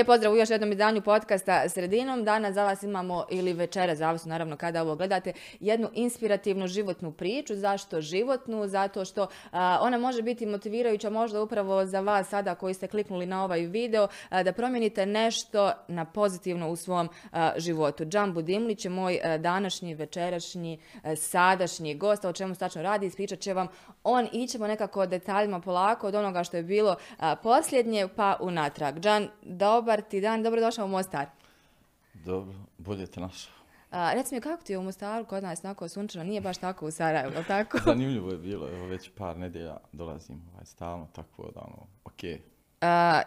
Lijep pozdrav u još jednom izdanju podcasta Sredinom. Danas za vas imamo, ili večera, zavisno naravno kada ovo gledate, jednu inspirativnu životnu priču. Zašto životnu? Zato što ona može biti motivirajuća možda upravo za vas sada koji ste kliknuli na ovaj video, da promijenite nešto na pozitivno u svom životu. Džambu Dimlić je moj današnji, večerašnji, sadašnji gost. O čemu stačno radi, ispričat će vam on. Ićemo nekako detaljima polako od onoga što je bilo posljednje pa unatrag. Džan, dobar ti dan, dobrodošao u Mostar. Dobro, bolje te našao. reci mi kako ti je u Mostaru kod nas onako sunčano, nije baš tako u Sarajevu, je tako? Zanimljivo je bilo, evo već par nedjelja dolazim ovaj, stalno, tako da ono, okej,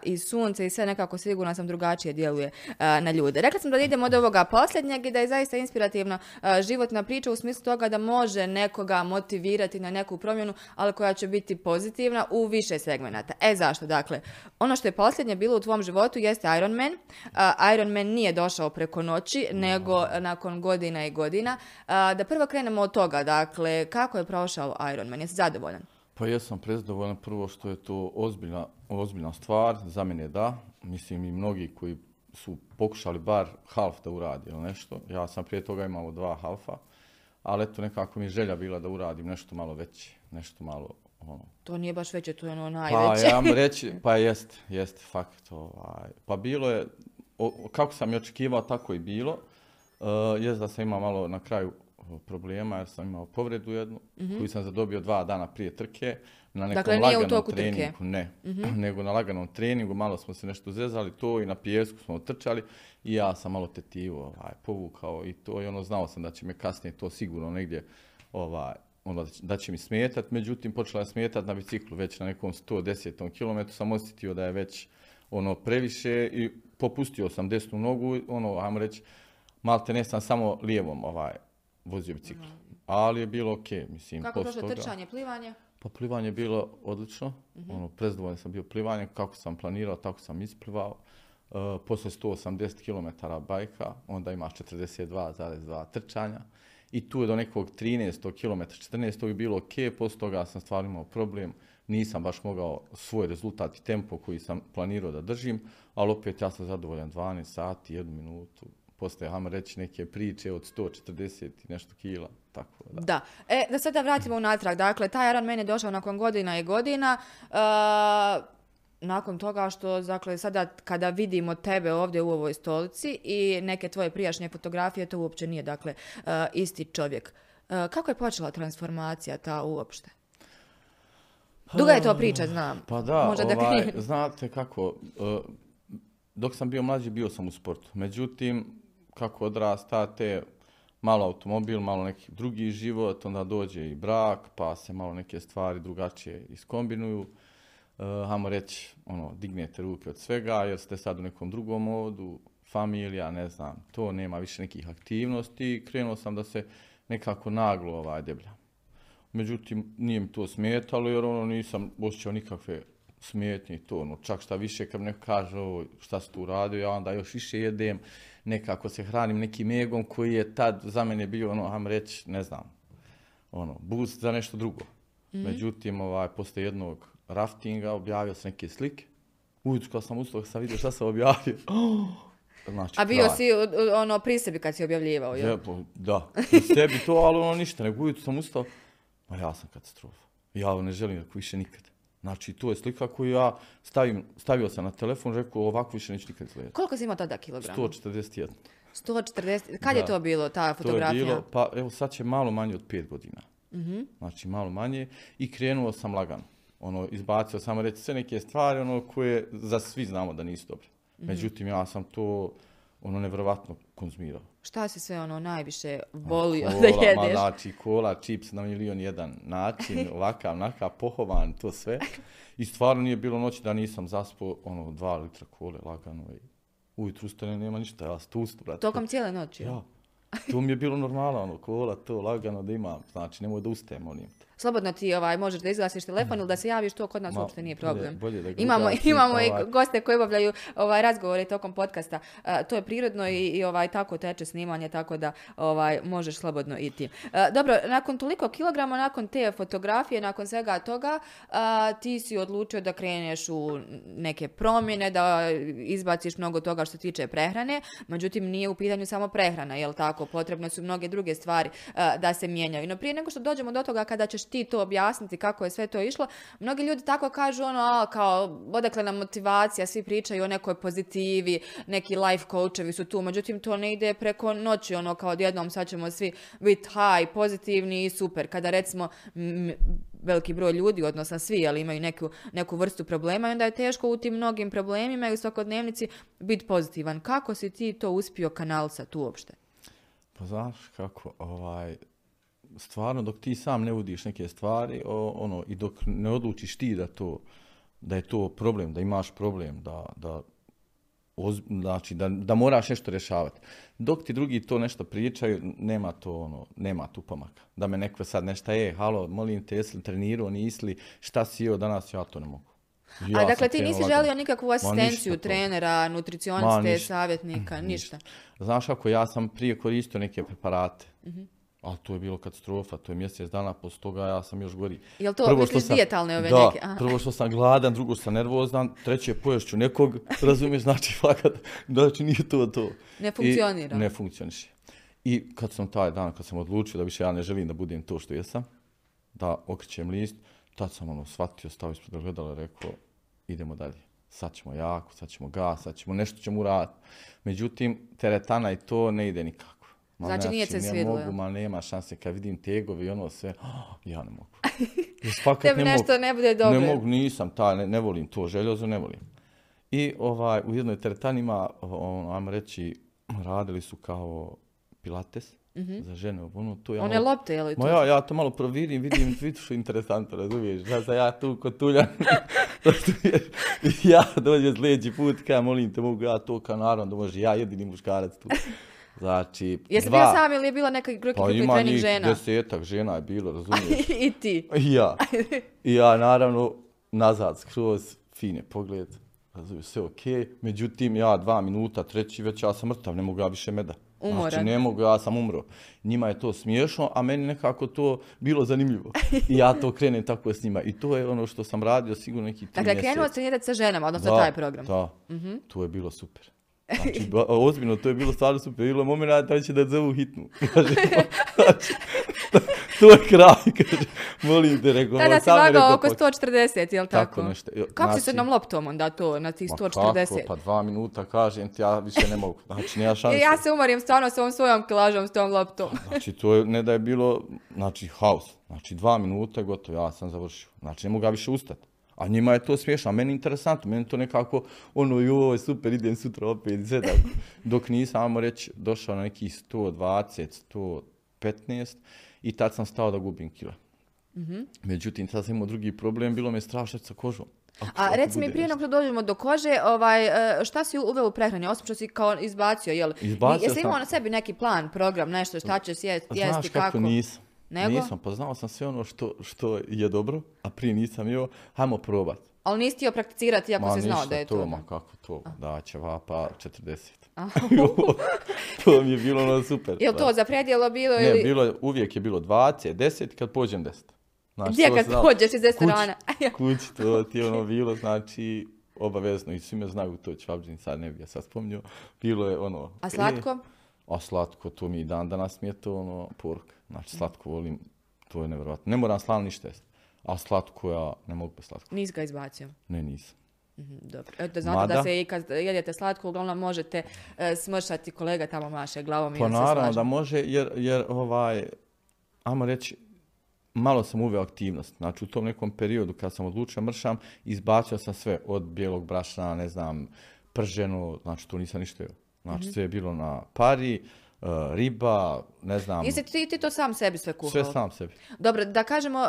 i sunce i sve nekako sigurno sam drugačije djeluje na ljude. Rekla sam da idemo od ovoga posljednjeg i da je zaista inspirativna životna priča u smislu toga da može nekoga motivirati na neku promjenu, ali koja će biti pozitivna u više segmenata. E zašto? Dakle, ono što je posljednje bilo u tvom životu jeste Iron Man. Iron Man nije došao preko noći, nego nakon godina i godina. Da prvo krenemo od toga, dakle, kako je prošao Iron Man? Jesi zadovoljan? Pa jesam prezadovoljan prvo što je to ozbiljna, ozbiljna stvar, za mene da. Mislim i mnogi koji su pokušali bar half da uradi ili nešto. Ja sam prije toga imao dva halfa, ali eto nekako mi je želja bila da uradim nešto malo veće, nešto malo ono. To nije baš veće, to je ono najveće. Pa ja reći, pa jest, jest fakt. Ovaj. Pa bilo je, kako sam i očekivao, tako i bilo. Uh, jest da sam imao malo na kraju problema jer sam imao povredu jednu mm koju sam zadobio dva dana prije trke. Na nekom dakle, nije u treningu, Ne, mhm. nego na laganom treningu, malo smo se nešto zezali, to i na pijesku smo trčali i ja sam malo tetivo ovaj, povukao i to i ono znao sam da će me kasnije to sigurno negdje ovaj, onda da će mi smetati, međutim počela je smetati na biciklu već na nekom 110 km, sam osjetio da je već ono previše i popustio sam desnu nogu, ono, ajmo reći, malte ne sam samo lijevom ovaj, vozio bicikl. Ali je bilo ok, mislim. Kako je prošlo trčanje, plivanje? Pa plivanje je bilo odlično. uh Ono, prezdovoljan sam bio plivanje, kako sam planirao, tako sam isplivao. Uh, posle 180 km bajka, onda imaš 42,2 trčanja. I tu je do nekog 13 km, 14 je bilo ok, poslije toga sam stvarno imao problem. Nisam baš mogao svoj rezultat i tempo koji sam planirao da držim, ali opet ja sam zadovoljan 12 sati, jednu minutu, postoje, hajmo reći, neke priče od 140 i nešto kila. Tako, da. da. E, da sada vratimo unatrag. Dakle, taj Iron Man je došao nakon godina i godina. Uh, nakon toga što, dakle, sada kada vidimo tebe ovdje u ovoj stolici i neke tvoje prijašnje fotografije, to uopće nije, dakle, uh, isti čovjek. Uh, kako je počela transformacija ta uopšte? Duga je to priča, znam. Pa da, ovaj, znate kako, dok sam bio mlađi bio sam u sportu. Međutim, kako odrastate, malo automobil, malo neki drugi život, onda dođe i brak, pa se malo neke stvari drugačije iskombinuju. Uh, hajmo reći, ono, dignete ruke od svega, jer ste sad u nekom drugom modu, familija, ne znam, to nema više nekih aktivnosti i krenuo sam da se nekako naglo ovaj, deblja. Međutim, nije mi to smetalo jer ono nisam osjećao nikakve smetnje to, ono, čak šta više kad neko kaže šta si tu radio, ja onda još više jedem, nekako se hranim nekim egom koji je tad za mene bio, ono, ham reći, ne znam, ono, boost za nešto drugo. Mm Međutim, ovaj, posle jednog raftinga objavio sam neke slike. Ujutro kad sam ustao, sam vidio šta sam objavio. Znači, A bio si ono pri sebi kad si objavljivao, jel? Da, pri sebi to, ali ono ništa, nego ujutro sam ustao, ma ja sam katastrofa. Ja ne želim da više nikad. Znači, to je slika koju ja stavim, stavio sam na telefon, rekao ovako više neću nikad izgledati. Koliko si imao tada kilograma? 141. 140, kad je to bilo, ta fotografija? To je bilo, pa evo sad će malo manje od 5 godina. Mhm. Znači, malo manje i krenuo sam lagano. Ono, izbacio samo reći sve neke stvari, ono, koje za svi znamo da nisu dobre. Mhm. Međutim, ja sam to, ono, nevjerovatno konzumirao. Šta si sve ono najviše volio da jedeš? Ma znači, kola, čips na milion jedan način, ovakav, nakav, pohovan, to sve. I stvarno nije bilo noći da nisam zaspao, ono, dva litra kole lagano i ujutru ustane, nema ništa, ja tu brate. Tokom cijele noći? Ja. To mi je bilo normalno, ono, kola, to, lagano da imam. Znači, nemoj da ustajem, te. Slobodno ti ovaj, možeš da izglasiš telefon ili da se javiš, to kod nas Ma, uopšte nije bolje- problem. bolje da ga imamo ugasim, imamo ovaj. i goste koji obavljaju ovaj, razgovore tokom podcasta. A, to je prirodno i, i ovaj, tako teče snimanje, tako da ovaj, možeš slobodno i ti. A, dobro, nakon toliko kilograma, nakon te fotografije, nakon svega toga, a, ti si odlučio da kreneš u neke promjene, da izbaciš mnogo toga što se tiče prehrane, međutim nije u pitanju samo prehrana, jel tako? Potrebno su mnoge druge stvari da se mijenjaju. No prije nego što dođemo do toga kada ćeš ti to objasniti kako je sve to išlo, mnogi ljudi tako kažu ono, a, kao, odakle nam motivacija, svi pričaju o nekoj pozitivi, neki life coachevi su tu, međutim to ne ide preko noći, ono kao odjednom sad ćemo svi biti high, pozitivni i super. Kada recimo veliki broj ljudi, odnosno svi, ali imaju neku, neku vrstu problema i onda je teško u tim mnogim problemima i u svakodnevnici biti pozitivan. Kako si ti to uspio kanalsat uopšte? Pa znaš kako, ovaj, stvarno dok ti sam ne udiš neke stvari, o, ono, i dok ne odlučiš ti da to, da je to problem, da imaš problem, da, da, oz, znači, da, da moraš nešto rješavati. Dok ti drugi to nešto pričaju, nema to, ono, nema tu pomaka. Da me neko sad nešto, je, halo, molim te, jesi li trenirao, nisi li, šta si jeo danas, ja to ne mogu. Ja A dakle ti nisi lagano. želio nikakvu asistenciju trenera, nutricioniste, ništa. savjetnika, ništa. Znaš kako, ja sam prije koristio neke preparate. Mhm. Ali to je bilo katastrofa, to je mjesec dana, poslije toga ja sam još gori. Jel to misliš dijetalne ove da, neke? Aha. prvo što sam gladan, drugo sam nervozan, treće poješću nekog, razumiješ, znači fakat, znači nije to to. Ne funkcionira. I ne funkcioniše. I kad sam taj dan, kad sam odlučio da više ja ne želim da budem to što jesam, da okrećem list, tad sam ono shvatio, stavio ispred ogledala i rekao, idemo dalje. Sad ćemo jako, sad ćemo gas, sad ćemo nešto ćemo uraditi. Međutim, teretana i to ne ide nikako. Ma Znači, nije se ne svidjelo, mogu, jel? ma nema šanse, kad vidim tegovi i ono sve, ja ne mogu. Tebi ne nešto mogu. ne bude dobro. Ne mogu, nisam taj, ne, ne volim to, željozo ne volim. I ovaj, u jednoj teretani ima, ono, ajmo reći, radili su kao pilates za žene. Ono, to ja One malo- lopte, je li Ma to? ja, ja to malo provirim, vidim, vidim što je interesantno, razumiješ? Sam ja tu kod tuljan, razumiješ? I ja dođem sljedeći put, kaj molim te, mogu ja to, kao naravno da može ja jedini muškarac tu. Znači, Jesi dva, bio sam ili je bila neka grupa pa ima trening njih žena? desetak žena je bilo, razumiješ? I ti. I ja. I ja naravno nazad skroz fine pogled. Razumiješ, sve okej. Međutim, ja dva minuta, treći već ja sam mrtav, ne mogu ja više meda. Umoran. Znači, ne mogu, ja sam umro. Njima je to smiješno, a meni nekako to bilo zanimljivo. I ja to krenem tako s njima. I to je ono što sam radio sigurno neki tri Dakle, mjeseca. krenuo trenirati sa ženama, odnosno Da, taj program. Da, to je bilo super. Znači, ba- ozbiljno, to je bilo stvarno super. Bilo je moment da će da zovu hitnu. Kaže, znači, to je kraj, kaže, molim te, rekao, Tada si samo mi vagao rekao, oko "Pa 140, jel tako? Tako nešto. Kako si se znači- jednom loptom onda to, na tih Ma 140? kako, pa dva minuta kažem ti, ja više ne mogu. Znači, nema šanse. E, ja se umorim stvarno s ovom svojom kilažom, s tom loptom. Znači, to je, ne da je bilo, znači, haos. Znači, dva minuta gotovo, ja sam završio. Znači, ne mogu ja više ustati. A njima je to smiješno, a meni je interesantno, meni je to nekako, ono, joj, super, idem sutra opet, sve tako. Dok nisam, reći, došao na nekih 120, 115 i tad sam stao da gubim kila. Mhm. Međutim, tad sam imao drugi problem, bilo me strašno sa kožom. Ako- A reci mi prije nego što dođemo do kože, ovaj, e, šta si uveo u prehrani, osim što si kao izbacio, jel? Izbacio Jesi imao sam- na sebi neki plan, program, nešto šta ćeš jest, jesti, Znaš kako? kako nisam. Nego? Nisam, pa znao sam sve ono što, što je dobro, a prije nisam jeo, hajmo probat. Ali nisi htio prakticirati iako Ma si znao ništa da je to. to, ma kako to, da će vapa 40. A. to mi je bilo ono super. Jel to za predjelo bilo Ne, ili... bilo je, uvijek je bilo 20, 10 kad pođem 10. Znači, Gdje kad pođeš iz restorana? Kući, to ti je ono bilo, znači, obavezno i svi me znaju to Čvabđin, sad ne bi ja sad spominjao. Bilo je ono... A e, slatko? a slatko, to mi i dan danas mi je to ono poruka. Znači, slatko volim, to je nevjerojatno. Ne moram slan ništa jesti. A slatko ja ne mogu bez slatko. Nis ga izbacio. Ne, nisam. Mhm, Dobro. Eto, znate da se i kad jedete slatko, uglavnom možete e, smršati kolega tamo maše glavom i Pa naravno da može, jer, jer ovaj, ajmo reći, malo sam uveo aktivnost. Znači u tom nekom periodu kad sam odlučio mršam, izbacio sam sve od bijelog brašna, ne znam, prženo, znači to nisam ništa jeo. Znači sve je bilo na pari, riba, ne znam. Jesi ti, ti to sam sebi sve kuhao? Sve sam sebi. Dobro, da kažemo uh,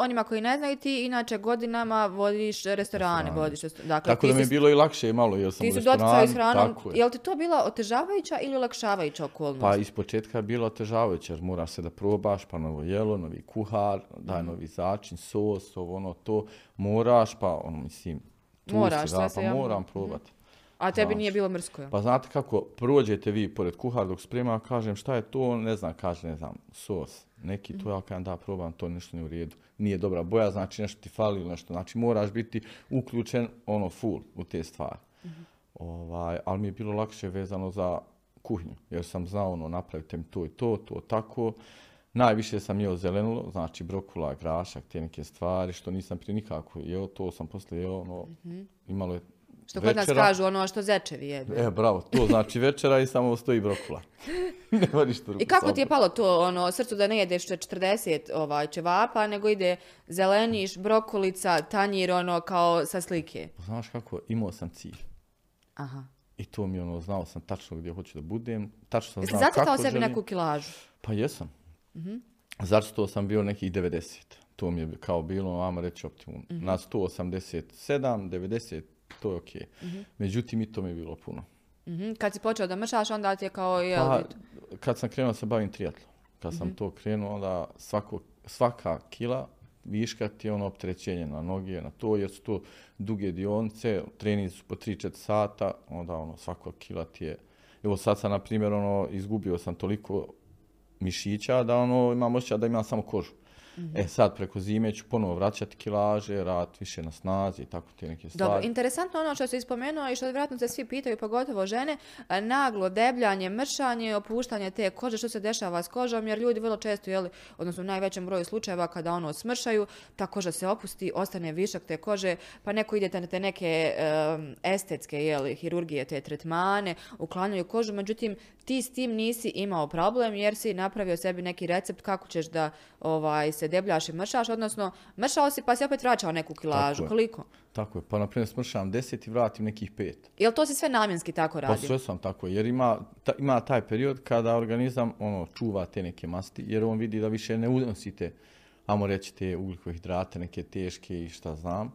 onima koji ne znaju, ti inače godinama vodiš restorane. Vodiš, dakle, tako da mi je bilo i lakše malo jer sam ti u restoranu. s hranom. Je. Jel ti to bila otežavajuća ili olakšavajuća okolnost? Pa iz početka je bilo otežavajuća jer moraš se da probaš, pa novo jelo, novi kuhar, daj mhm. novi začin, sos, ovo ono to. Moraš, pa ono mislim, tu Moraš, si, da, pa moram mhm. probati. A tebi nije bilo mrsko? Pa znate kako, prođete vi pored kuhar dok sprema, kažem šta je to, ne znam, kaže, ne znam, sos, neki to, ja kažem da probam, to nešto nije u redu. Nije dobra boja, znači nešto ti fali ili nešto, znači moraš biti uključen ono full u te stvari. Ovaj, ali mi je bilo lakše vezano za kuhinju, jer sam znao ono, napravite mi to i to, to tako. Najviše sam jeo zelenulo, znači brokula, grašak, te neke stvari, što nisam prije nikako jeo, to sam poslije jeo, ono, imalo je što kod nas kažu ono što zečevi jedu. E, bravo, to znači večera i samo stoji brokula. ne I kako ti je palo to ono, srcu da ne jedeš 40 ovaj, čevapa, nego ide zeleniš, brokolica, tanjir, ono, kao sa slike? Znaš kako, imao sam cilj. Aha. I to mi ono, znao sam tačno gdje hoću da budem. Tačno sam znao kako sebi neku kilažu? Pa jesam. Uh-huh. Zato sam bio nekih 90. To mi je kao bilo, vama reći optimum. Uh-huh. Na 187, 90, to je ok. Mhm. Međutim, i to mi je bilo puno. mm Kad si počeo da mršaš, onda ti je kao... Pa, kad sam krenuo se bavim triatlom. Kad sam mhm. to krenuo, onda svako, svaka kila viška ti je ono opterećenje na noge, na to, jer su to duge dionice, treningi su po 3-4 sata, onda ono, svaka kila ti je... Evo sad sam, na primjer, ono, izgubio sam toliko mišića da ono, imam osjećaj da imam samo kožu. E sad, preko zime ću ponovo vraćati kilaže, rad više na snazi i tako te neke stvari. Dobro, interesantno ono što se ispomenuo i što vjerojatno se svi pitaju, pogotovo žene, naglo debljanje, mršanje, opuštanje te kože, što se dešava s kožom, jer ljudi vrlo često, jeli, odnosno u najvećem broju slučajeva kada ono smršaju, ta koža se opusti, ostane višak te kože, pa neko ide na te neke estetske jeli, hirurgije, te tretmane, uklanjaju kožu, međutim ti s tim nisi imao problem jer si napravio sebi neki recept kako ćeš da ovaj, se debljaš i mršaš, odnosno mršao si pa si opet vraćao neku kilažu. Tako Koliko? Je. Tako je, pa na primjer smršavam deset i vratim nekih pet. Jel to si sve namjenski tako radio? Pa sve sam tako, jer ima, ima taj period kada organizam ono, čuva te neke masti, jer on vidi da više ne unosite, amo reći, te ugljikohidrate, neke teške i šta znam.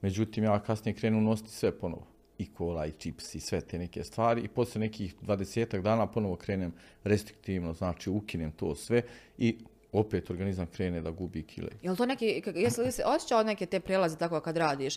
Međutim, ja kasnije krenu nositi sve ponovo i kola i čips i sve te neke stvari i poslije nekih dvadesetak dana ponovo krenem restriktivno, znači ukinem to sve i opet organizam krene da gubi kile. Jel to neki, jesi li se osjećao neke te prelaze tako kad radiš,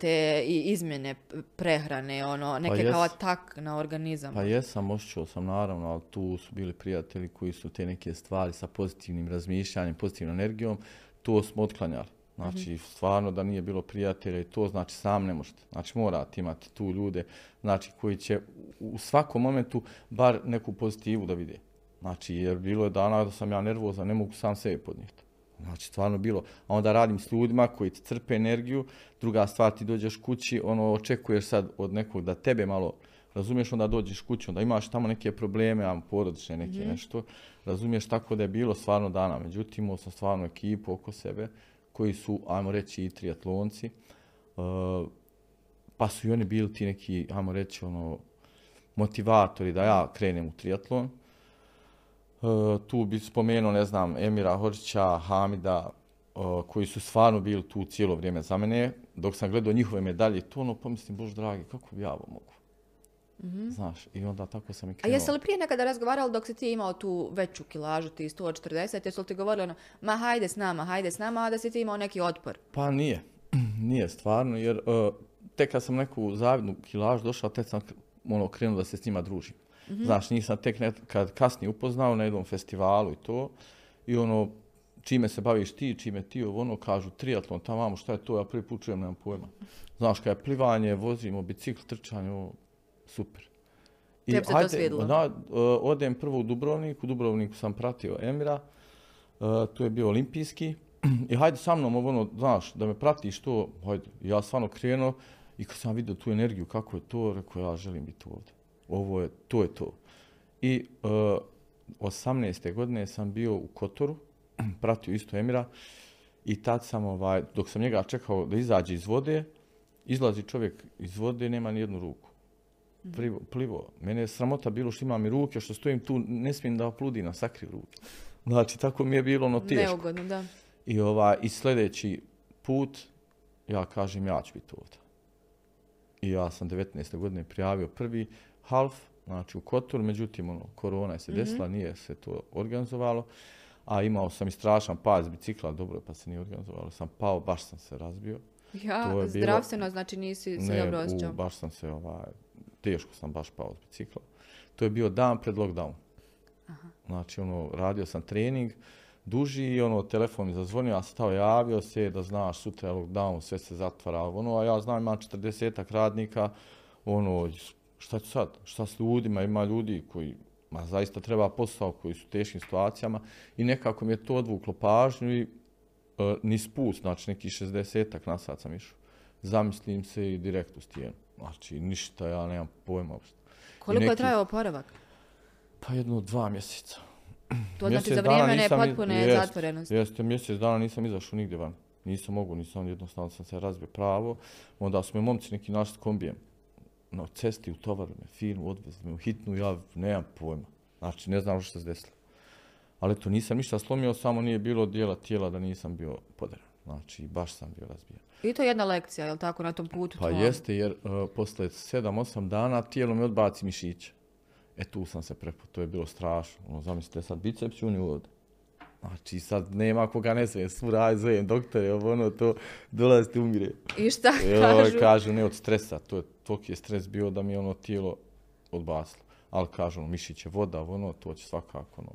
te i izmjene prehrane, ono, pa neke kao atak na organizam? Pa jesam, osjećao sam naravno, ali tu su bili prijatelji koji su te neke stvari sa pozitivnim razmišljanjem, pozitivnom energijom, to smo otklanjali. Znači, mm stvarno da nije bilo prijatelja i to, znači, sam ne možete. Znači, morate imati tu ljude, znači, koji će u svakom momentu bar neku pozitivu da vide. Znači, jer bilo je dana da sam ja nervozan, ne mogu sam sebe podnijeti. Znači, stvarno bilo. A onda radim s ljudima koji ti crpe energiju. Druga stvar, ti dođeš kući, ono, očekuješ sad od nekog da tebe malo, razumiješ, onda dođeš kući, onda imaš tamo neke probleme, a porodične neke mm nešto. Razumiješ, tako da je bilo stvarno dana. Međutim, imao sam stvarno ekipu oko sebe koji su, ajmo reći, i triatlonci. Uh, pa su i oni bili ti neki, ajmo reći, ono, motivatori da ja krenem u triatlon. Uh, tu bi spomenuo, ne znam, Emira Hođića, Hamida, uh, koji su stvarno bili tu cijelo vrijeme za mene. Dok sam gledao njihove medalje, to ono pomislim, bož dragi, kako bi ja ovo mogu? Mm-hmm. Znaš, i onda tako sam i krenuo. A jesi li prije nekada razgovarali dok si ti imao tu veću kilažu, ti 140, jesu li ti govorili ono, ma hajde s nama, hajde s nama, a da si ti imao neki otpor? Pa nije, nije stvarno, jer uh, tek kad sam neku zavidnu kilažu došao, tek sam ono, krenuo da se s njima družim. Mm-hmm. Znaš, nisam tek kad kasnije upoznao na jednom festivalu i to, i ono, čime se baviš ti, čime ti ovo, ono, kažu triatlon, tamo, šta je to, ja prvi put čujem, nemam pojma. Znaš, kad je plivanje, vozimo bicikl, trčanje, ovo, super. I Tebi se to svidilo? Da, uh, odem prvo u Dubrovnik, u Dubrovniku sam pratio Emira, uh, tu je bio olimpijski, i hajde sa mnom, ono, znaš, da me pratiš to, hajde, ja stvarno krenuo i kad sam vidio tu energiju, kako je to, rekao, ja želim biti ovdje. Ovo je, to je to. I uh, 18. godine sam bio u Kotoru, pratio isto Emira, i tad sam, ovaj, dok sam njega čekao da izađe iz vode, izlazi čovjek iz vode, nema ni jednu ruku. Plivo, plivo. Mene je sramota bilo što imam i ruke, što stojim tu, ne smijem da opludim, sakri ruke. Znači, tako mi je bilo ono teško. Neugodno, da. I, ova, I sljedeći put, ja kažem, ja ću biti ovdje. I ja sam 19. godine prijavio prvi half, znači u Kotor, međutim, ono, korona je se mhm. desila, nije se to organizovalo. A imao sam i strašan pad bicikla, dobro pa se nije organizovalo. Sam pao, baš sam se razbio. Ja, to je zdravstveno, bilo... znači nisi se dobro osjećao? baš sam se, ovaj, teško sam baš pao s bicikla. To je bio dan pred lockdown. Aha. Znači, ono, radio sam trening, duži i ono, telefon mi zazvonio, ja sam stao javio se da znaš, sutra je lockdown, sve se zatvara, ono, a ja znam, imam 40 radnika, ono, šta ću sad, šta s ljudima, ima ljudi koji, ma zaista treba posao koji su u teškim situacijama i nekako mi je to odvuklo pažnju i uh, ni spust, znači neki 60 na sat sam išao. Zamislim se i direkt u stijenu. Znači, ništa, ja nemam pojma. Koliko neki, je trajao oporavak? Pa jedno dva mjeseca. To znači za vrijeme nepotpune jest, zatvorenosti? Jeste, mjesec dana nisam izašao nigdje van. Nisam mogu, nisam jednostavno sam se razbio pravo. Onda su me momci neki našli s kombijem. Na cesti utovarili me, film odvezli me u hitnu, ja nemam pojma. Znači, ne znam što se desilo. Ali to nisam ništa slomio, samo nije bilo dijela tijela da nisam bio podaran. Znači, baš sam bio razbijen. I to je jedna lekcija, je li tako, na tom putu? Pa jeste, jer uh, posle 7-8 dana tijelo mi odbaci mišiće. E tu sam se prepo, to je bilo strašno. Ono, zamislite sad biceps i ovdje. Znači sad nema koga ne zovem, svu raj zovem doktore, ono to dolazite umire. I šta kažu? kažu ne od stresa, to je, toliki je stres bio da mi ono tijelo odbasilo. Ali kažu, ono, mišiće, voda, ono, to će svakako, ono,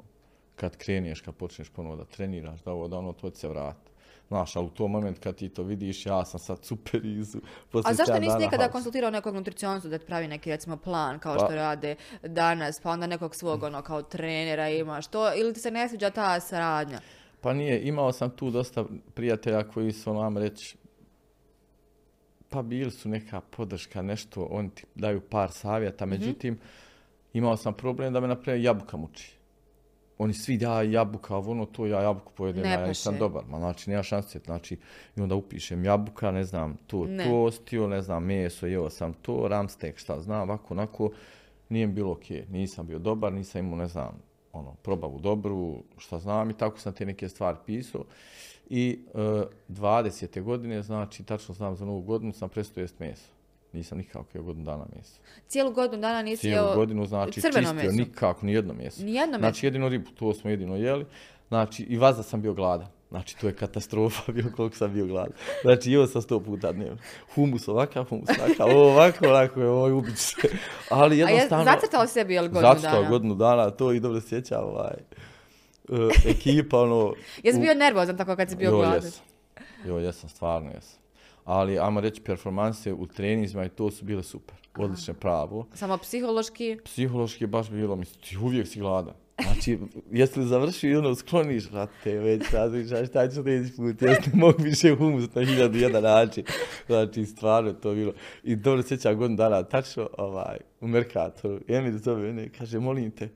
kad kreniješ, kad počneš ponovo da treniraš, da ovo, da ono, to će se vratiti. Znaš, ali u tom moment kad ti to vidiš, ja sam sad super izu. A zašto nisi nikada konsultirao nekog nutricionista da ti pravi neki, recimo, plan kao pa, što rade danas, pa onda nekog svog, ono, kao trenera imaš to, ili ti se ne sviđa ta saradnja? Pa nije, imao sam tu dosta prijatelja koji su, ono, reći, pa bili su neka podrška, nešto, oni ti daju par savjeta, mhm. međutim, imao sam problem da me, naprijed, jabuka muči oni svi da jabuka, ono to ja jabuku pojedem, ja nisam dobar, ma znači nema šanse, znači i onda upišem jabuka, ne znam, to ne. tostio, ne znam, meso, jeo sam to, ramstek, šta znam, ovako, onako, nije mi bilo okej, nisam bio dobar, nisam imao, ne znam, ono, probavu dobru, šta znam i tako sam te neke stvari pisao. I e, 20. godine, znači, tačno znam za novu godinu, sam prestao jest meso. Nisam nikako jeo godinu dana meso. Cijelu godinu dana nisi Cijelu jeo godinu, znači čistio meso. nikako, ni jedno meso. Ni jedno? Znači jedino ribu, to smo jedino jeli. Znači i vazda sam bio gladan. Znači, to je katastrofa bio koliko sam bio gladan. Znači, jeo sam sto puta dnevno. Humus ovakav, humus ovakav, ovako, ovako, ovo ubit se. Ali jednostavno... A je zacrtao sebi, jel godinu zacrtao dana? godinu dana, to i dobro sjećam, ovaj. Uh, ekipa, ono... Jesi bio nervozan tako kad si bio gladan? Jo, jesam. Jo, jesam, stvarno jesam ali ajmo reći performanse u trenizma i to su bile super. Odlične pravo. Samo psihološki? Psihološki je baš bilo, mislim, ti uvijek si gladan. Znači, jesi li završio i ono skloniš, vrate, već razmišljaš šta ću sljedeći put, jesi ne mogu više humus na hiljadu jedan način. Znači, stvarno to bilo. I dobro sjećam godinu dana, tačno ovaj, u Merkatoru, Emir zove mene, kaže, molim te,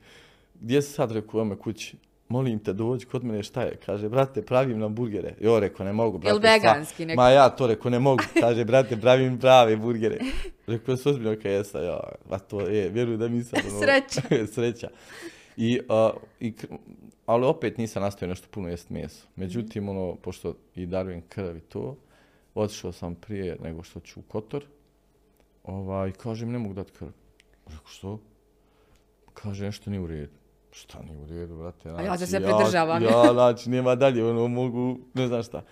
gdje si sad rekao ome kući? Molim te dođi kod mene šta je, kaže, brate, pravim nam burgere. Jo, reko, ne mogu, brate. Jel veganski neko? Ma ja to reko, ne mogu, kaže, brate, pravim prave burgere. Rekao, se ozbiljno kaj jesa, ja, ba to je, vjerujem da nisam. Ono, Sreća. Sreća. I, uh, i, ali opet nisam nastavio nešto puno jest meso. Međutim, mm. ono, pošto i darujem krv i to, otišao sam prije nego što ću u Kotor, ovaj, kaže mi, ne mogu dati krv. Rekao, što? Kaže, nešto nije u redu. Šta nije u redu, brate? Znači, A ja se se pridržavam. Ja, ja, znači, nema dalje, ono, mogu, ne znam šta.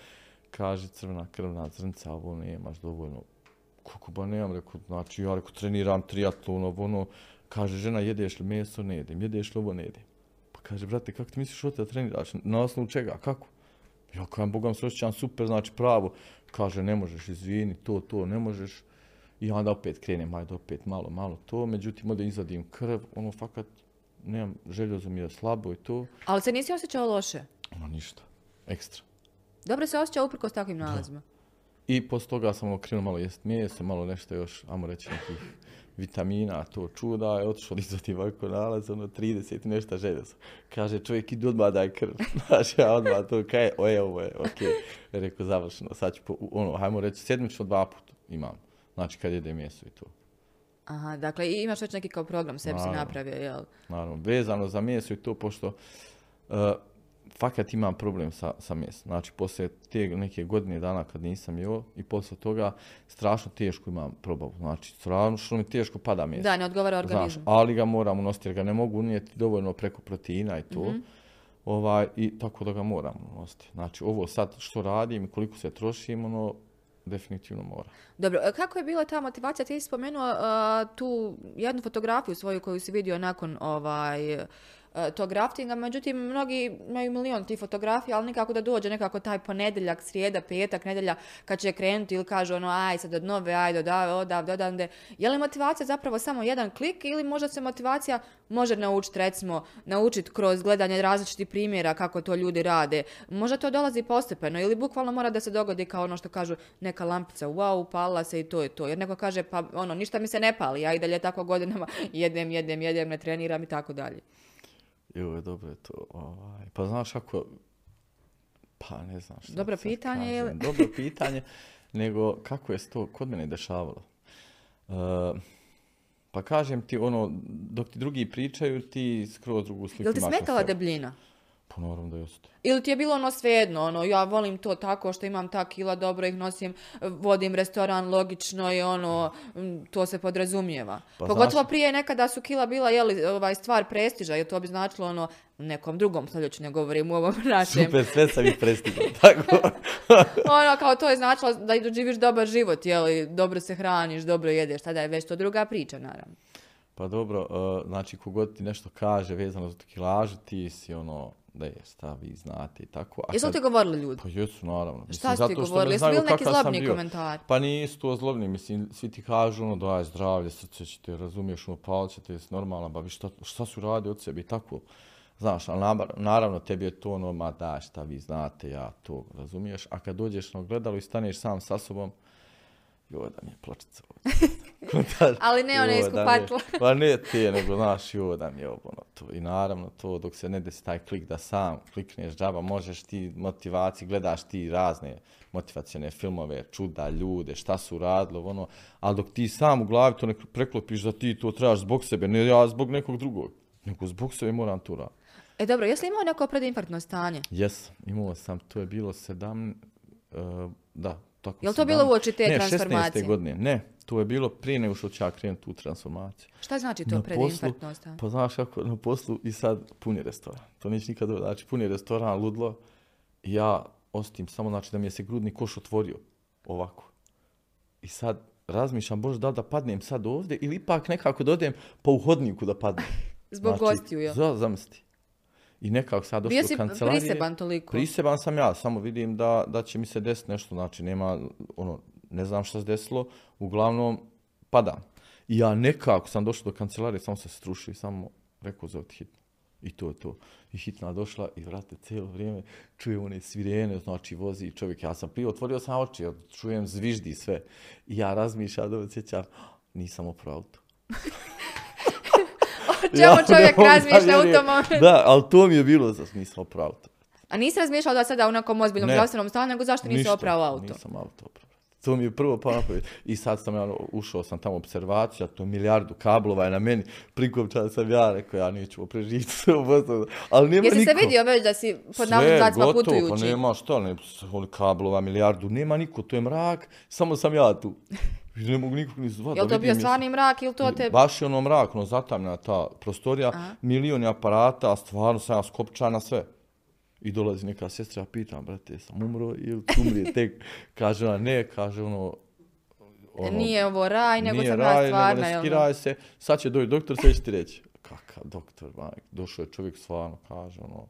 Kaže, crvena krvna zrnca, ovo nemaš dovoljno. Kako ba nemam, rekao, znači, ja rekao, treniram triatlon, ono, kaže, žena, jedeš li meso, ne jedem, jedeš li ovo, ne jedem. Pa kaže, brate, kako ti misliš što treniraš, na osnovu čega, kako? Ja kajem, bogam se osjećam super, znači pravo. Kaže, ne možeš, izvini, to, to, ne možeš. I onda opet krenem, ajde opet malo, malo to. Međutim, onda izvadim krv, ono, fakat, nemam, željozo mi je slabo i to. Ali se nisi osjećao loše? Ono ništa, ekstra. Dobro se osjećao uprko s takvim nalazima? I posle toga sam okrenuo malo jest mjesto, malo nešto još, ajmo reći, nekih vitamina, to čuda, je otišao izvati ovako nalaz, ono 30 i nešto željezo. Kaže, čovjek ide odmah daj krv. Znači, ja odmah to, kaj, oje, ovo je, okej. Okay. Rekao, završeno, sad ću, po, ono, hajmo reći, sedmično dva puta imam. Znači, kad jede mjesto i to. Aha, dakle i imaš već neki kao program sebi si napravio, jel? Naravno, vezano za meso i to, pošto uh, fakat imam problem sa, sa mesom. Znači, poslije te neke godine dana kad nisam jeo i poslije toga strašno teško imam probavu. Znači, strašno mi teško pada meso. Da, ne odgovara Znaš, organizmu. ali ga moram unositi jer ga ne mogu unijeti dovoljno preko proteina i to. Mhm. Ovaj, I tako da ga moram unositi. Znači, ovo sad što radim i koliko se trošim, ono, definitivno mora. Dobro, e, kako je bila ta motivacija? Ti si spomenuo a, tu jednu fotografiju svoju koju si vidio nakon ovaj tog raftinga, međutim, mnogi imaju milion tih fotografija, ali nikako da dođe nekako taj ponedjeljak, srijeda, petak, nedjelja, kad će krenuti ili kažu ono, aj sad od nove, aj odavde, odavde, odavde. Je li motivacija zapravo samo jedan klik ili možda se motivacija može naučiti, recimo, naučiti kroz gledanje različitih primjera kako to ljudi rade. Možda to dolazi postepeno ili bukvalno mora da se dogodi kao ono što kažu neka lampica, wow, palila se i to je to. Jer neko kaže, pa ono, ništa mi se ne pali, ja i dalje tako godinama jedem, jedem, jedem, ne treniram i tako dalje. Joj, dobro je to. Ovaj. Pa znaš ako... Pa ne znam šta Dobro pitanje kažem. ili- Dobro pitanje, nego kako je se to kod mene dešavalo. E, pa kažem ti, ono, dok ti drugi pričaju, ti skroz drugu sliku Jel ti smetala debljina? Pa naravno da jeste. Ili ti je bilo ono svejedno, ono, ja volim to tako što imam ta kila, dobro ih nosim, vodim restoran logično i ono, to se podrazumijeva. Pa Pogotovo znaš- prije nekada su kila bila, jeli, ovaj, stvar prestiža, jer to bi značilo ono, nekom drugom stoljeću, ne govorim u ovom našem. Super, sve sam ih prestigao. Tako. ono, kao to je značilo da živiš dobar život, jeli, dobro se hraniš, dobro jedeš, tada je već to druga priča, naravno. Pa dobro, e, znači kogod ti nešto kaže vezano za kilažu, ti si ono, da je, šta vi znate i tako. A Jesu li kad- ti govorili ljudi? Pa jesu, naravno. Šta su ti govorili? Jesu bili neki zlobni komentari? Pa nisu to zlobni, mislim, svi ti kažu ono, daj zdravlje, srce će te, razumiješ, ono, palit će te, jesi normalna, ba šta, šta su radi od sebi i tako. Znaš, ali naravno tebi je to ono, ma daj, šta vi znate, ja to, razumiješ. A kad dođeš na ogledalo i staneš sam sa sobom, joj da mi je pločica Ali ne one joj, iz da mi je- kupatila. Pa ne te, nego znaš, joj da mi je ovo, to. I naravno to, dok se ne desi taj klik da sam klikneš džaba, možeš ti motivaciji, gledaš ti razne motivacione filmove, čuda, ljude, šta su radili, ono, ali dok ti sam u glavi to ne preklopiš da ti to trebaš zbog sebe, ne ja zbog nekog drugog, nego zbog sebe moram to raditi. E dobro, jesi li imao neko predinfarktno stanje? Jes, imao sam, to je bilo sedam, uh, da, tako Jel to bilo uoči te ne, transformacije? 16. godine, ne, to je bilo prije nego što ću ja krenuti tu transformaciju. Šta znači to Na predinfarktno poslu, stanje? pa znaš kako, na poslu i sad pun je restoran. To neće nikad dobro. Znači, pun je restoran, ludlo. Ja ostim samo, znači da mi je se grudni koš otvorio. Ovako. I sad razmišljam, bože, da li da padnem sad ovdje ili ipak nekako da odem po uhodniku da padnem. Zbog gostiju, jel? Za, zamisli. I nekako sad došlo Bio do kancelarije. priseban toliko. Priseban sam ja, samo vidim da, da će mi se desiti nešto, znači nema, ono, ne znam šta se desilo, uglavnom padam. I ja nekako sam došao do kancelarije, samo se strušio i samo rekao za hitno. I to je to. I hitna došla i vrate cijelo vrijeme čujem one svirene, znači vozi čovjek. Ja sam prije otvorio sam oči, ja čujem zviždi sve. I ja razmišljam, dobro sjećam, nisam opravo auto. O čemu ne čovjek razmišlja u tom momentu? Da, ali to mi je bilo za opravo auto. A nisi razmišljao da sada u nekom ozbiljnom Ne. zdravstvenom stanju, nego zašto nisi oprao auto? Nisam auto oprao. To mi je prvo pa napravio. I sad sam ja ušao sam tamo u observaciju, a to milijardu kablova je na meni. Prikopčan sam ja, rekao ja neću preživjeti sve u Bosnu. Ali nema Jesi se vidio već da si pod Sve, navodnim znacima gotovo, putujući? Pa nema šta, ne, kablova, milijardu, nema niko, to je mrak, samo sam ja tu. Ne mogu nikog ni zvati. Jel to bio stvarni mrak ili to te... Baš je ono mrak, ono zatamljena ta prostorija, Aha. milioni aparata, a stvarno sam ja skopčan na sve. I dolazi neka sestra, ja pitam, brate, sam umro ili ću umrije tek? Kaže ona, ne, kaže ono, ono, Nije ovo raj, nego sam raj, ja nego stvarna. ne jel da? skiraj se, sad će doći doktor, sve će ti reći. Kakav doktor, majk, došao je čovjek stvarno, kaže, ono,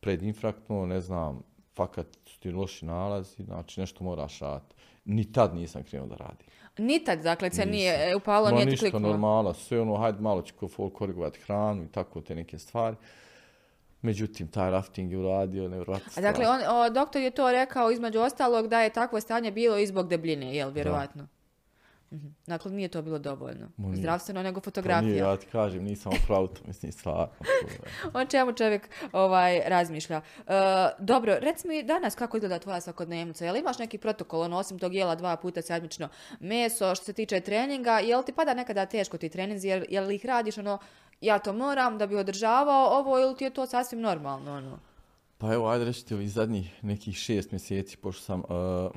predinfraktno, ne znam, fakat su ti loši nalazi, znači nešto moraš raditi. Ni tad nisam krenuo da radim. Ni tad, dakle, se nije e, upalo, nije ti ništa kliknulo. normala, sve ono, hajde malo ću korigovati hranu i tako te neke stvari. Međutim, taj rafting je uradio nevjerojatno A dakle, on, o, doktor je to rekao između ostalog da je takvo stanje bilo i zbog debljine, jel, vjerovatno? Mhm. Dakle, nije to bilo dovoljno. Nije. Zdravstveno nego fotografija. nije, ja ti kažem, nisam auto, mislim, stvarno. to je. o čemu čovjek ovaj, razmišlja. E, dobro, reci mi danas kako izgleda tvoja svakodnevnica. Jel imaš neki protokol, ono, osim tog jela dva puta sedmično meso, što se tiče treninga, jel ti pada nekada teško ti treninzi, jel, jel ih radiš ono, ja to moram da bi održavao ovo ili ti je to sasvim normalno, ono? Pa evo, ajde reći ti ovih zadnjih nekih šest mjeseci, pošto sam, uh,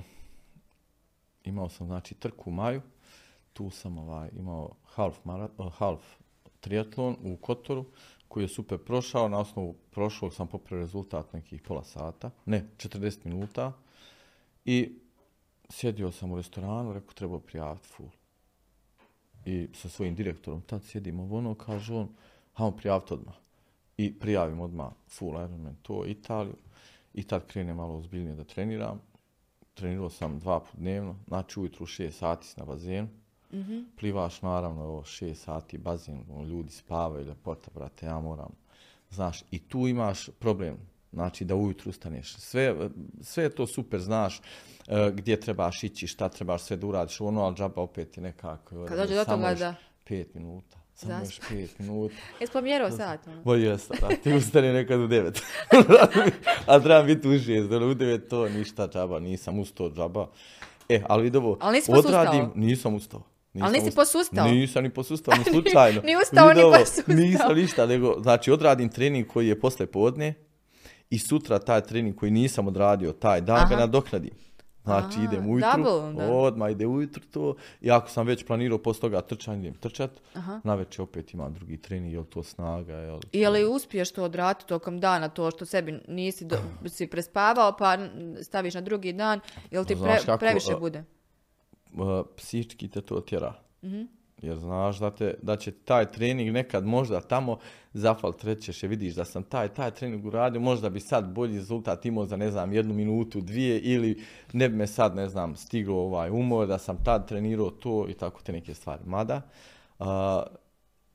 imao sam znači trku u maju, tu sam ovaj, imao half, mara, uh, half triatlon u Kotoru, koji je super prošao, na osnovu prošlog sam popravio rezultat nekih pola sata, ne, 40 minuta, i sjedio sam u restoranu, rekao treba prijaviti full. I sa svojim direktorom tad sjedimo ono, kaže on, hajmo prijaviti odmah. I prijavim odmah full Ironman to Italiju. I tad krenem malo ozbiljnije da treniram. Trenirao sam dva put dnevno, znači ujutru u šest sati si na bazenu. Plivaš naravno ovo šest sati bazen, ono, ljudi spavaju, ljepota, brate, ja moram. Znaš, i tu imaš problem, znači da ujutru ustaneš. Sve, sve je to super, znaš e, gdje trebaš ići, šta trebaš sve da uradiš, ono, ali džaba opet je nekako. Kad dođe do toga još da- Pet minuta, samo još Zasp- pet minuta. Jesi pomjerao sat, ono? Ma jesam, da, ti ustane nekad u devet. A trebam biti u šest, ono, u devet to ništa džaba, nisam ustao džaba. E, ali vidi ovo, Ali nisi posustao? odradim, nisam ustao. Nisam Ali nisi ustao. posustao? Nisam ni posustao, ni slučajno. Ni ustao, ni posustao. Nisam ništa, nego, znači odradim trening koji je posle podne i sutra taj trening koji nisam odradio taj dan Aha. ga nadoknadim. Znači A, idem ujutru, double, da. odmah ide ujutru to. I ako sam već planirao poslije toga trčanje, idem trčat. Aha. Navečer opet imam drugi trening, je to snaga, je li je li uspiješ to odraditi tokom dana, to što sebi nisi do, si prespavao pa staviš na drugi dan, jel ti Pa pre- znaš kako, previše a- bude? Uh, psihički te to tjera. Mhm. Jer znaš da, te, da će taj trening nekad možda tamo zafal trećeš je vidiš da sam taj, taj trening uradio, možda bi sad bolji rezultat imao za ne znam jednu minutu, dvije ili ne bi me sad ne znam stiglo ovaj umor da sam tad trenirao to i tako te neke stvari. Mada uh,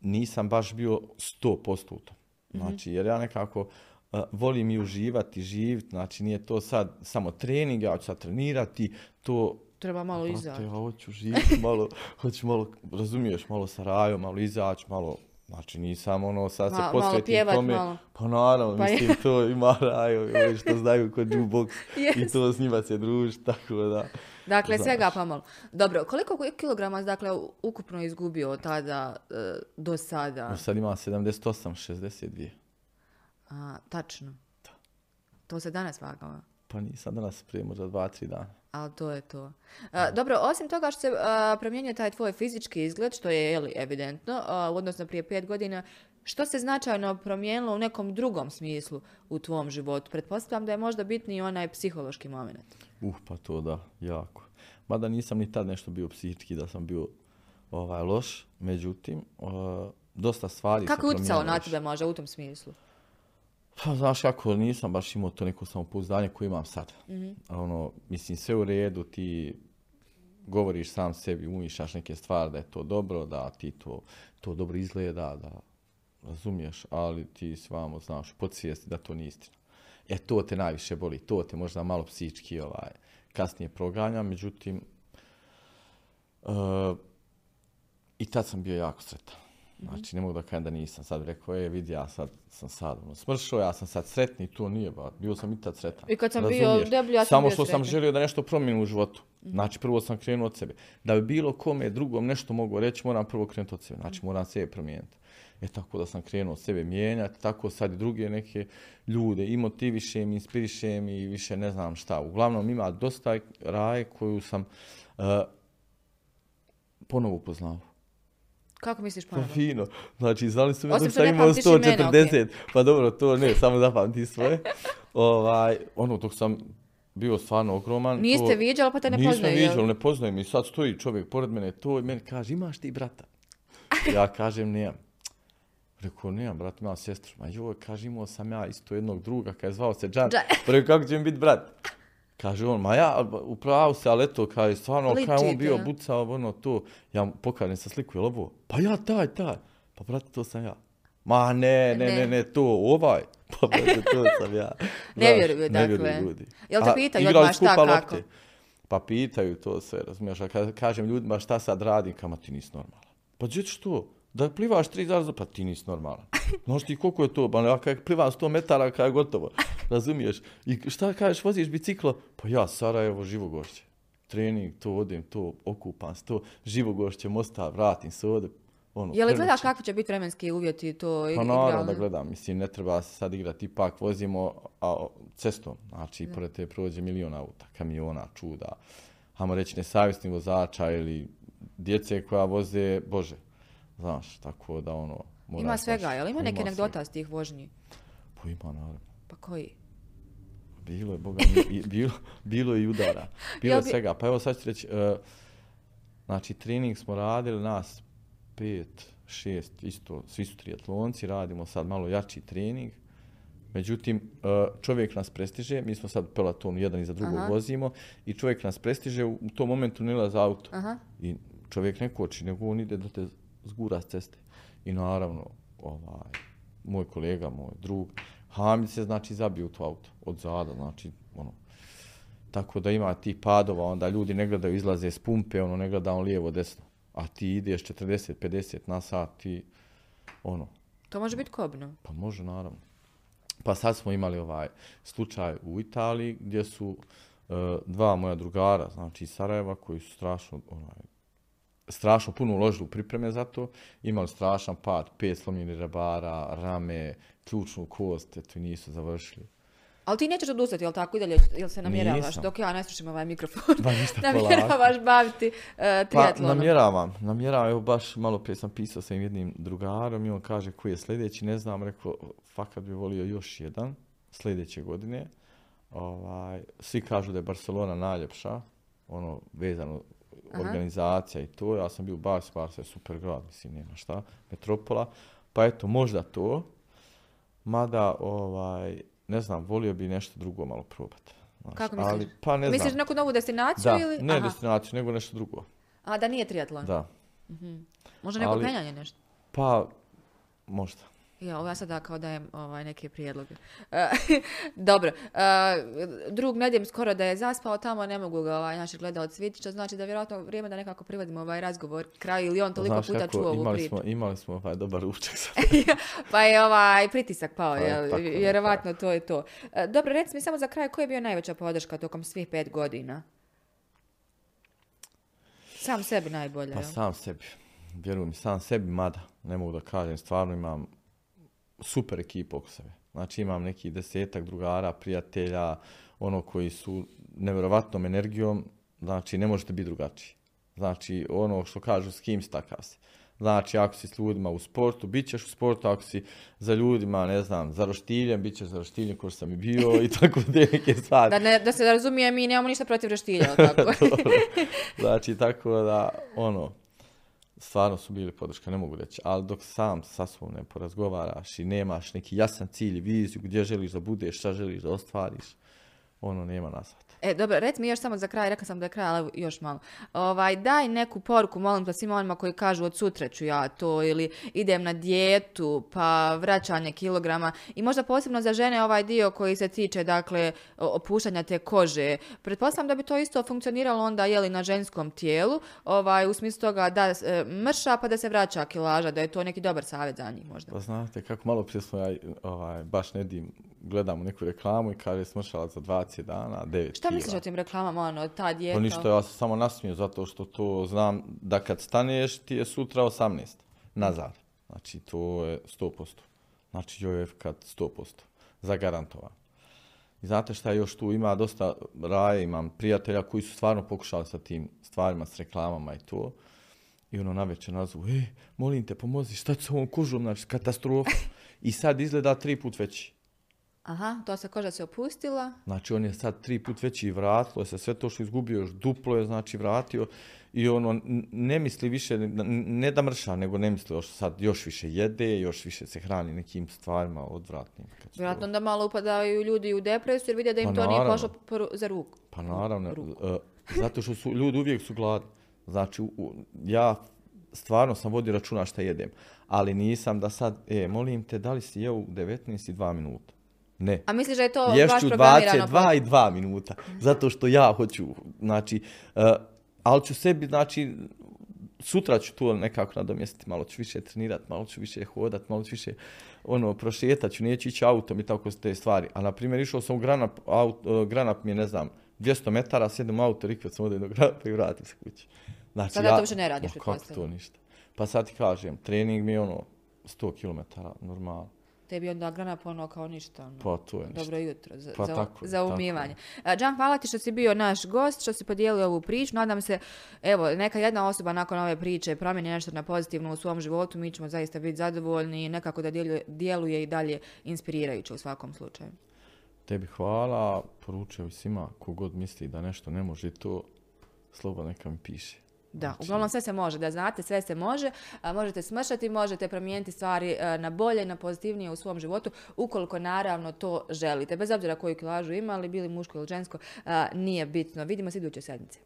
nisam baš bio 100% u tom. Znači jer ja nekako uh, volim i uživati, živjeti, znači nije to sad samo trening, ja ću sad trenirati, to Treba malo izaći. ja hoću živjeti malo, hoću malo, razumiješ, malo sa rajom, malo izaći, malo, znači nisam ono, sad se Ma- malo posvetim pjevat, tome. malo. Pa naravno, Pa mislim, to ima raju, ovi što znaju kod jukebox i to s njima se druži, tako da. Dakle, Znaš. svega pomalo. Dobro, koliko kilograma dakle, ukupno izgubio od tada e, do sada? Sad ima 78, 62. A, tačno. To se danas vagao. Pa nisam danas prije možda 2-3 dana. Ali to je to. A, dobro, osim toga što se a, promijenio taj tvoj fizički izgled, što je jeli, evidentno, a, u odnosu na prije pet godina, što se značajno promijenilo u nekom drugom smislu u tvom životu? Pretpostavljam da je možda bitniji onaj psihološki moment. Uh, pa to da, jako. Mada nisam ni tad nešto bio psihički da sam bio ovaj, loš, međutim, dosta stvari se Kako je utjecalo na tebe možda u tom smislu? Pa znaš kako, nisam baš imao to neko samopouzdanje koje imam sad. Mhm. Ono, mislim, sve u redu, ti govoriš sam sebi, umišljaš neke stvari da je to dobro, da ti to, to dobro izgleda, da razumiješ, ali ti svamo znaš podsvijesti da to nije istina. E, to te najviše boli, to te možda malo psihički ovaj, kasnije proganja, međutim, e, i tad sam bio jako sretan. Znači, ne mogu da kažem da nisam. Sad rekao, e, vidi, ja sad sam sad ono, smršao, ja sam sad sretni, to nije, ba. Bio sam i tad sretan. I kad sam bio deblji, ja sam Samo bio što sam želio da nešto promijenim u životu. Znači, prvo sam krenuo od sebe. Da bi bilo kome drugom nešto mogu reći, moram prvo krenuti od sebe. Znači, moram sebe promijeniti. E tako da sam krenuo sebe mijenjati, tako sad i druge neke ljude i motivišem, inspirišem i više ne znam šta. Uglavnom ima dosta raje koju sam uh, ponovo upoznao. Kako misliš Pa ponovno? fino. Znači, znali su me dok što sam imao pamtiš imena, 140. Pa dobro, to ne, samo zapamti svoje. ovaj, ono, dok sam bio stvarno ogroman. Niste to- viđali, pa te ne Nisam poznaju, jel? viđao, ne poznajem i sad stoji čovjek pored mene to i meni kaže, imaš ti brata? Ja kažem, nemam. Rekao, nemam, brat, imam sestru. Ma joj, kaže, imao sam ja isto jednog druga, kaj je zvao se Džan. Džan. Pa rekao, kako će mi biti brat? Kaže on, ma ja, u pravu se, ali eto, kaže, stvarno, kaj je Ličite, on bio ja. bucao, ono, to. Ja pokažem sa sliku, je ovo? Pa ja, taj, taj. Pa, brate, to sam ja. Ma ne, ne, Ne. ne, ne, to, ovaj. Pa, brate, to sam ja. Ne vjeruju, Ne dakle. vjeruju ljudi. Jel te pitaju odmah šta, kako? lopte. Pa pitaju to sve, razumiješ, a kažem ljudima šta sad radim, kama ti nisi normalan. Pa dječi što? Da plivaš tri zaraza, pa ti nisi normalan. Znaš ti koliko je to, pa ja kad plivam 100 metara, kad je gotovo, razumiješ? I šta kažeš, voziš biciklo? Pa ja, Sarajevo, živogošće. Trening, to odem, to okupam se, to živogošće, mosta, vratim se ovdje. Ono, Je li gledaš kakvi će biti vremenski uvjeti to Pa naravno da gledam, mislim ne treba se sad igrati, ipak vozimo a, cestom, znači pored te prođe milion auta, kamiona, čuda, hajmo reći nesavjesni vozača ili djece koja voze, bože, znaš, tako da ono... mora Ima svega, baš- je li ima neke anegdota s tih vožnji? Pa ima, naravno. Pa koji? Bilo je, boga mi, bilo, bilo je i udara. Bilo Jel je svega. Pa evo sad ću reći, e, znači trening smo radili nas pet, šest, isto, svi su triatlonci, radimo sad malo jači trening. Međutim, e, čovjek nas prestiže, mi smo sad u pelotonu jedan iza drugog Aha. vozimo i čovjek nas prestiže, u tom momentu ne lazi auto. Aha. I čovjek ne koči, nego on ide da te zgura s ceste. I naravno, ovaj, moj kolega, moj drug, Hamid se znači zabio u to auto, od zada, znači, ono, tako da ima tih padova, onda ljudi ne gledaju, izlaze s pumpe, ono, ne gleda on lijevo, desno. A ti ideš 40, 50 na sat, ti, ono, To može biti kobno. pa može, naravno. Pa sad smo imali ovaj slučaj u Italiji gdje su e, dva moja drugara, znači iz Sarajeva, koji su strašno, onaj, strašno puno uložili u pripreme za to, imali strašan pad, pet slomljenih rebara, rame, ključnu kost, eto i nisu završili. Ali ti nećeš odustati, jel tako? I dalje, jel se namjeravaš? Nisam. Dok ja ne slušam ovaj mikrofon. Pa polako. namjeravaš baviti uh, Pa triatlonom. namjeravam, namjeravam, evo baš malo prije sam pisao sa jednim drugarom i on kaže koji je sljedeći, ne znam, rekao, fakat bi volio još jedan sljedeće godine. Ovaj, svi kažu da je Barcelona najljepša, ono vezano Aha. organizacija i to, ja sam bio u Barsi, Barsa je super grad, mislim, nema šta, metropola, pa eto, možda to, mada, ovaj, ne znam, volio bi nešto drugo malo probati. znaš, Kako misliš? Ali, pa ne Misliš znam. neku novu destinaciju Da, ili? ne Aha. destinaciju, nego nešto drugo. A da nije triatlon? Da. Možda neko penjanje nešto? Pa, možda. Ja, ovo ja sada kao dajem ovaj, neke prijedloge. E, Dobro, e, drug ne idem skoro da je zaspao tamo, ne mogu ga ovaj, naši gledalci vidjeti, što znači da je vjerojatno vrijeme da nekako privodimo ovaj razgovor kraju ili on toliko Znaš puta kako, čuo ovu imali priču. smo, imali smo ovaj dobar ručak sad. pa je ovaj pritisak pao, Pa, jel? tako je, vjerovatno to je to. E, Dobro, reci mi samo za kraj, koja je bio najveća podrška tokom svih pet godina? Sam sebi najbolje, Pa jel? sam sebi, vjeruj mi, sam sebi, mada, ne mogu da kažem, stvarno imam super ekipu oko sebe. Znači imam neki desetak drugara, prijatelja, ono koji su nevjerovatnom energijom, znači ne možete biti drugačiji. Znači ono što kažu s kim si takav si. Znači ako si s ljudima u sportu, bit ćeš u sportu, ako si za ljudima, ne znam, za roštiljem, bit ćeš za roštiljem ko što sam i bio i tako te neke stvari. Da, ne, da se razumije, mi nemamo ništa protiv roštilja, tako? Znači, tako da, ono, stvarno su bili podrška, ne mogu reći. Ali dok sam sa sobom ne porazgovaraš i nemaš neki jasan cilj viziju gdje želiš da budeš, šta želiš da ostvariš, ono, nema nazad. E, dobro, reci mi još samo za kraj, rekla sam da je kraj, ali još malo. Ovaj, daj neku poruku, molim te, svima onima koji kažu od sutra ću ja to, ili idem na dijetu, pa vraćanje kilograma. I možda posebno za žene ovaj dio koji se tiče, dakle, opuštanja te kože. Pretpostavljam da bi to isto funkcioniralo onda, jeli, na ženskom tijelu, ovaj, u smislu toga da e, mrša pa da se vraća kilaža, da je to neki dobar savjet za njih možda. Pa znate, kako malo prije smo ja, ovaj, baš ne dim, gledamo neku reklamu i kaže smršala za 20 dana, 9 Šta misliš o tim reklamama, ono, ta dijeta? Pa ništa, ja sam samo nasmio zato što to znam da kad staneš ti je sutra 18 nazad. Znači to je 100%. Znači joj je kad 100%. Zagarantovan. I znate šta još tu ima dosta raje, imam prijatelja koji su stvarno pokušali sa tim stvarima, s reklamama i to. I ono navečer nazvu, e, molim te, pomozi, šta s ovom kožom, znači katastrofa. I sad izgleda tri put veći. Aha, to se koža se opustila. Znači on je sad tri put veći i vratilo se, sve to što je izgubio još duplo je znači vratio i ono ne misli više, ne da mrša, nego ne misli još sad još više jede, još više se hrani nekim stvarima odvratnim. kad su- Vjerojatno da malo upadaju ljudi u depresiju jer vide da im Pa to nije pošlo za ruku. Pa naravno, Ruku. e, zato što su ljudi uvijek su gladni. Znači u- ja stvarno sam vodio računa šta jedem, ali nisam da sad, e, molim te, da li si jeo u 19 i 2 minuta? Ne. A misliš da je to baš Ješću programirano? 22 i 2 minuta. Zato što ja hoću, znači, uh, ali ću sebi, znači, sutra ću to nekako nadomjestiti, malo ću više trenirati, malo ću više hodat, malo ću više ono, prošetat ću, neću ići autom i tako te stvari. A na primjer išao sam u Granap, aut, uh, Granap mi je, ne znam, 200 metara, sjedem u auto, rikvet sam ovdje do Granapa i vratim se kući. Znači, Sada to više ne radiš, Ma kako to ništa? Pa sad ti kažem, trening mi je ono 100 km, normalno. Tebi onda granap ono kao ništa. ono. Pa to je ništa. Dobro jutro, za, Pa za, tako za tako je. umivanje. A, Džan, hvala ti što si bio naš gost, što si podijelio ovu priču. Nadam se, evo, neka jedna osoba nakon ove priče promijeni nešto na pozitivno u svom životu, mi ćemo zaista biti zadovoljni i nekako da djeluje, djeluje i dalje inspirirajuće u svakom slučaju. Tebi hvala, poručio bi svima kogod misli da nešto ne može to, slobodno neka mi piše. Da, uglavnom sve se može, da znate, sve se može. A, možete smršati, možete promijeniti stvari a, na bolje, na pozitivnije u svom životu, ukoliko naravno to želite. Bez obzira koju kilažu imali, bili muško ili žensko, a, nije bitno. Vidimo se iduće sedmice.